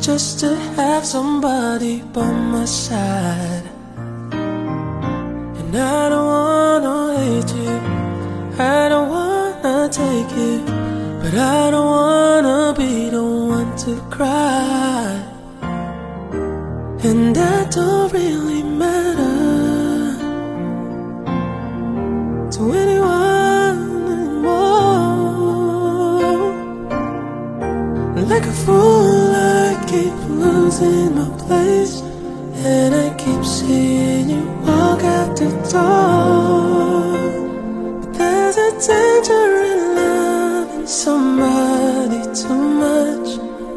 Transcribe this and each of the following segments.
to have somebody by my side. And I don't wanna hate you, I don't wanna take you, but I don't wanna be the one to cry. And I don't really I keep losing my place, and I keep seeing you walk out the door. But there's a danger in loving somebody too much,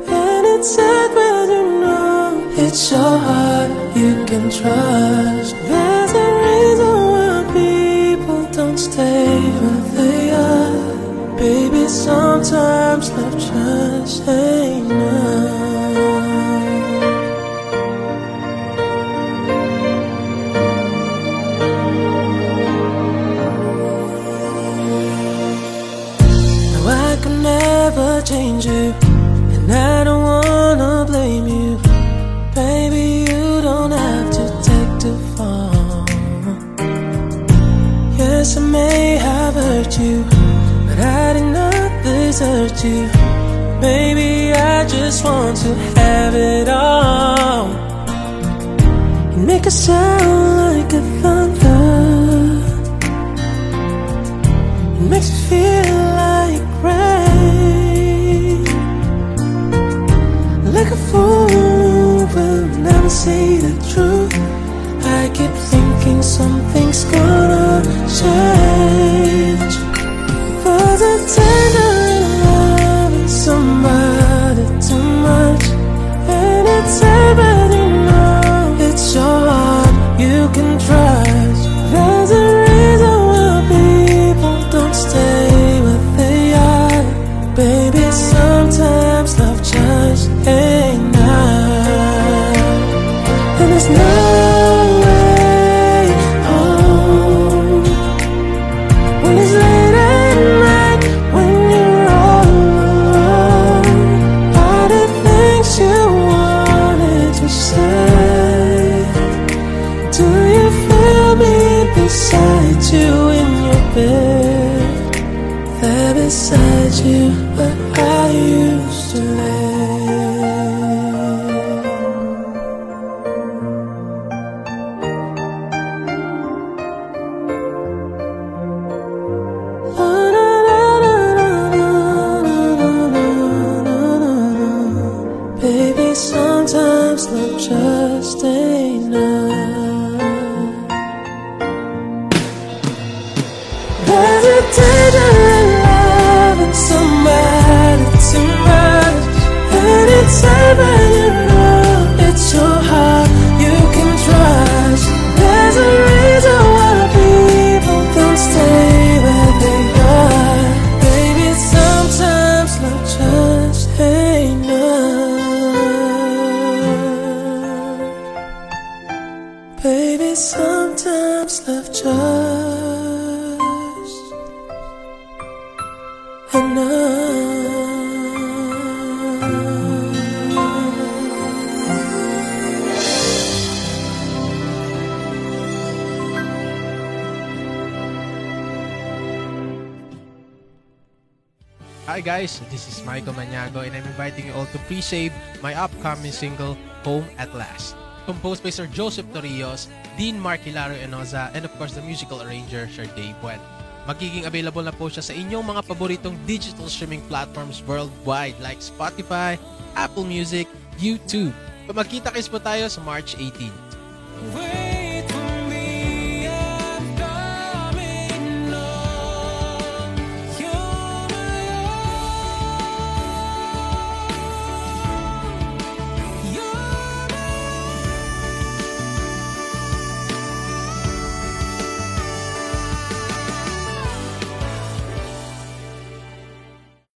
and it's sad when you know it's your heart you can trust. There's a reason why people don't stay where they are. Baby, sometimes love just. No, I can never change you, and I don't wanna blame you. Baby, you don't have to take the fall. Yes, I may have hurt you, but I did not desert you. Baby, I just want to have it all. You make a sound like a thunder. It makes me feel like rain. Like a fool will never say the truth. I keep thinking something's gonna change. There's no Baby, sometimes love just Hi guys, this is Michael Maniago and I'm inviting you all to pre-save my upcoming single, Home at Last. Composed by Sir Joseph Torrijos, Dean Marquilaro Enoza, and of course the musical arranger, Sir Dave Buen. Magiging available na po siya sa inyong mga paboritong digital streaming platforms worldwide like Spotify, Apple Music, YouTube. Magkita-kits po tayo sa March 18. Where